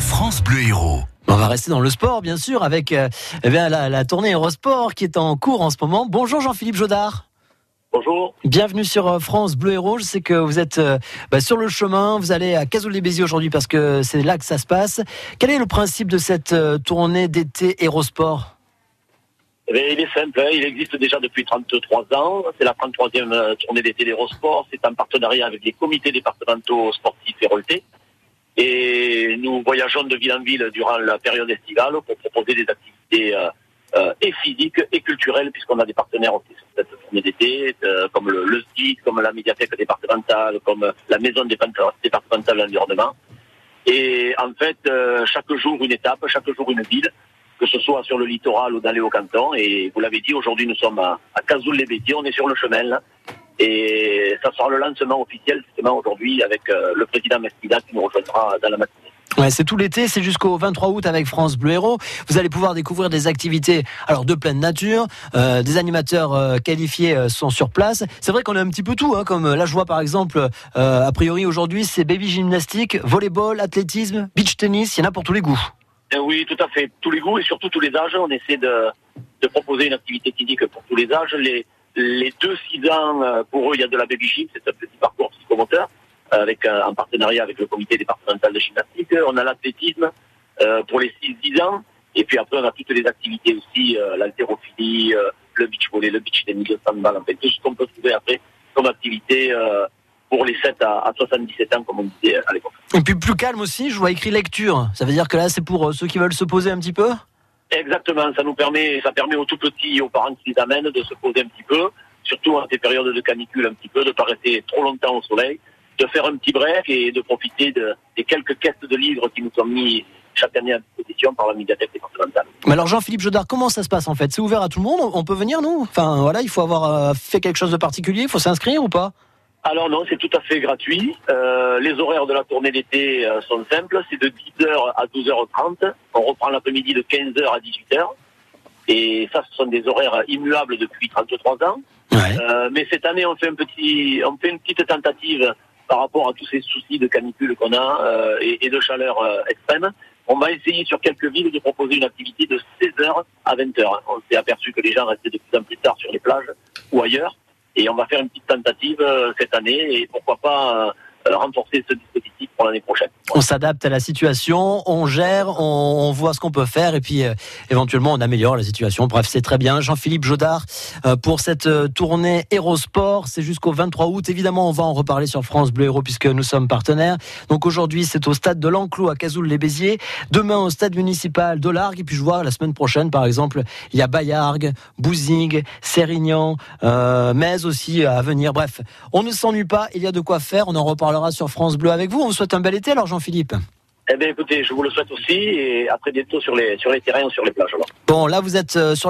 France Bleu Héros. On va rester dans le sport, bien sûr, avec euh, eh bien, la, la tournée Eurosport qui est en cours en ce moment. Bonjour Jean-Philippe Jodard. Bonjour. Bienvenue sur euh, France Bleu Héros. Je sais que vous êtes euh, bah, sur le chemin. Vous allez à Cazoul-les-Béziers aujourd'hui parce que c'est là que ça se passe. Quel est le principe de cette euh, tournée d'été Eurosport? Eh bien, il est simple, hein. il existe déjà depuis 33 ans. C'est la 33e euh, tournée d'été d'Eurosport. C'est en partenariat avec les comités départementaux sportifs et Et nous voyageons de ville en ville durant la période estivale pour proposer des activités euh, euh, et physiques et culturelles, puisqu'on a des partenaires aussi sur cette d'été, euh, comme le, le comme la médiathèque départementale, comme la maison départ- départementale de l'environnement. Et en fait, euh, chaque jour une étape, chaque jour une ville, que ce soit sur le littoral ou dans les Hauts-Cantons. Et vous l'avez dit, aujourd'hui nous sommes à, à Cazoul-les-Béziers, on est sur le chemin là. Et ça sera le lancement officiel justement aujourd'hui avec euh, le président Mesquida qui nous rejoindra dans la matinée. Ouais, c'est tout l'été, c'est jusqu'au 23 août avec France Bleu Héros. Vous allez pouvoir découvrir des activités alors de pleine nature, euh, des animateurs euh, qualifiés euh, sont sur place. C'est vrai qu'on a un petit peu tout, hein, comme là je vois par exemple, a priori aujourd'hui c'est baby gymnastique, volleyball, athlétisme, beach tennis, il y en a pour tous les goûts. Eh oui, tout à fait. Tous les goûts et surtout tous les âges. On essaie de, de proposer une activité physique pour tous les âges. Les, les 2-6 ans, euh, pour eux, il y a de la baby gym, c'est un petit parcours psychomoteur, euh, avec, euh, en partenariat avec le comité départemental de gymnastique. On a l'athlétisme euh, pour les 6-10 ans. Et puis après, on a toutes les activités aussi, euh, l'haltérophilie, euh, le beach volley, le beach tennis, le sandball, en fait, tout ce qu'on peut trouver après comme activité euh, pour les 7 à, à 77 ans, comme on disait à l'époque. Et puis plus calme aussi, je vois écrit lecture. Ça veut dire que là c'est pour euh, ceux qui veulent se poser un petit peu? Exactement, ça nous permet, ça permet aux tout petits et aux parents qui les amènent de se poser un petit peu, surtout en ces périodes de canicule un petit peu, de ne pas rester trop longtemps au soleil, de faire un petit break et de profiter de, des quelques caisses de livres qui nous sont mis chaque année à disposition par la médiathèque départementale. Mais alors Jean-Philippe Jodard, comment ça se passe en fait? C'est ouvert à tout le monde? On peut venir nous? Enfin voilà, il faut avoir euh, fait quelque chose de particulier, il faut s'inscrire ou pas? Alors non, c'est tout à fait gratuit. Euh, les horaires de la tournée d'été euh, sont simples, c'est de 10h à 12h30. On reprend l'après-midi de 15h à 18h. Et ça, ce sont des horaires immuables depuis 33 ans. Ouais. Euh, mais cette année, on fait un petit, on fait une petite tentative par rapport à tous ces soucis de canicule qu'on a euh, et, et de chaleur euh, extrême. On va essayer sur quelques villes de proposer une activité de 16h à 20h. On s'est aperçu que les gens restaient de plus en plus tard sur les plages ou ailleurs. Et on va faire une petite tentative euh, cette année et pourquoi pas euh, euh, renforcer ce dispositif l'année prochaine. On s'adapte à la situation, on gère, on, on voit ce qu'on peut faire et puis euh, éventuellement on améliore la situation. Bref, c'est très bien. Jean-Philippe Jodard euh, pour cette euh, tournée Hérosport, c'est jusqu'au 23 août. Évidemment, on va en reparler sur France Bleu Héros puisque nous sommes partenaires. Donc aujourd'hui, c'est au stade de l'Enclos à Cazoul-les-Béziers. Demain au stade municipal de Largue et puis je vois la semaine prochaine par exemple, il y a Bayargues, Bouzigues, Sérignan, euh, Metz aussi à venir. Bref, on ne s'ennuie pas, il y a de quoi faire. On en reparlera sur France Bleu avec vous. On vous souhaite un bel été alors Jean-Philippe? Eh bien écoutez, je vous le souhaite aussi et à très bientôt sur les, sur les terrains ou sur les plages. alors. Bon, là vous êtes euh, sur